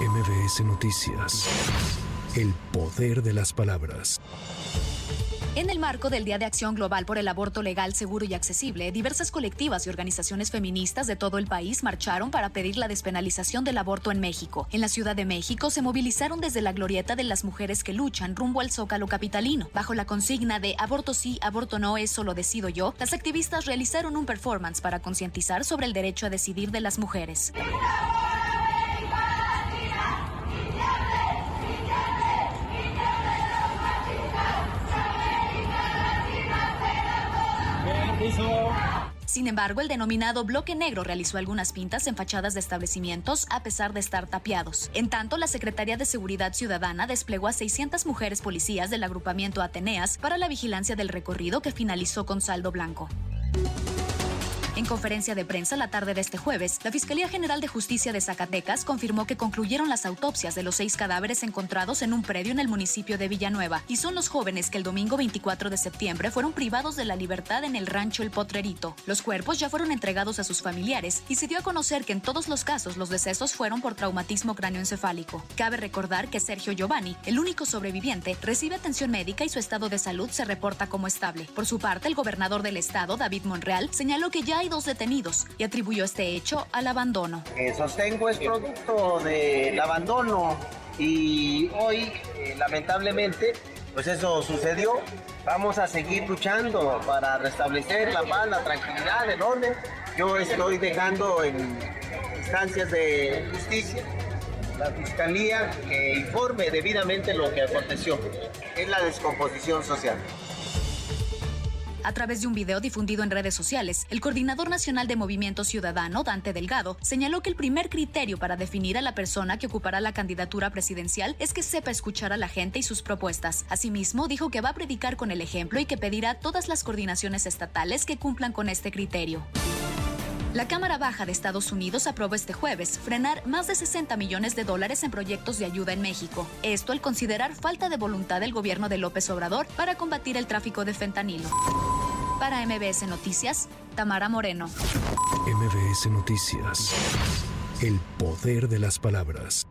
MBS Noticias. El poder de las palabras. En el marco del Día de Acción Global por el Aborto Legal, Seguro y Accesible, diversas colectivas y organizaciones feministas de todo el país marcharon para pedir la despenalización del aborto en México. En la Ciudad de México se movilizaron desde la glorieta de las mujeres que luchan rumbo al Zócalo Capitalino. Bajo la consigna de aborto sí, aborto no, eso lo decido yo, las activistas realizaron un performance para concientizar sobre el derecho a decidir de las mujeres. Sin embargo, el denominado Bloque Negro realizó algunas pintas en fachadas de establecimientos a pesar de estar tapiados. En tanto, la Secretaría de Seguridad Ciudadana desplegó a 600 mujeres policías del agrupamiento Ateneas para la vigilancia del recorrido que finalizó con saldo blanco. En conferencia de prensa la tarde de este jueves, la Fiscalía General de Justicia de Zacatecas confirmó que concluyeron las autopsias de los seis cadáveres encontrados en un predio en el municipio de Villanueva y son los jóvenes que el domingo 24 de septiembre fueron privados de la libertad en el rancho El Potrerito. Los cuerpos ya fueron entregados a sus familiares y se dio a conocer que en todos los casos los decesos fueron por traumatismo cráneoencefálico. Cabe recordar que Sergio Giovanni, el único sobreviviente, recibe atención médica y su estado de salud se reporta como estable. Por su parte, el gobernador del estado, David Monreal, señaló que ya hay dos detenidos y atribuyó este hecho al abandono. Eh, sostengo es producto del abandono y hoy, eh, lamentablemente, pues eso sucedió. Vamos a seguir luchando para restablecer la paz, la tranquilidad, el orden. Yo estoy dejando en instancias de justicia la fiscalía que informe debidamente lo que aconteció. Es la descomposición social. A través de un video difundido en redes sociales, el coordinador nacional de Movimiento Ciudadano, Dante Delgado, señaló que el primer criterio para definir a la persona que ocupará la candidatura presidencial es que sepa escuchar a la gente y sus propuestas. Asimismo, dijo que va a predicar con el ejemplo y que pedirá a todas las coordinaciones estatales que cumplan con este criterio. La Cámara Baja de Estados Unidos aprobó este jueves frenar más de 60 millones de dólares en proyectos de ayuda en México. Esto al considerar falta de voluntad del gobierno de López Obrador para combatir el tráfico de fentanilo. Para MBS Noticias, Tamara Moreno. MBS Noticias. El poder de las palabras.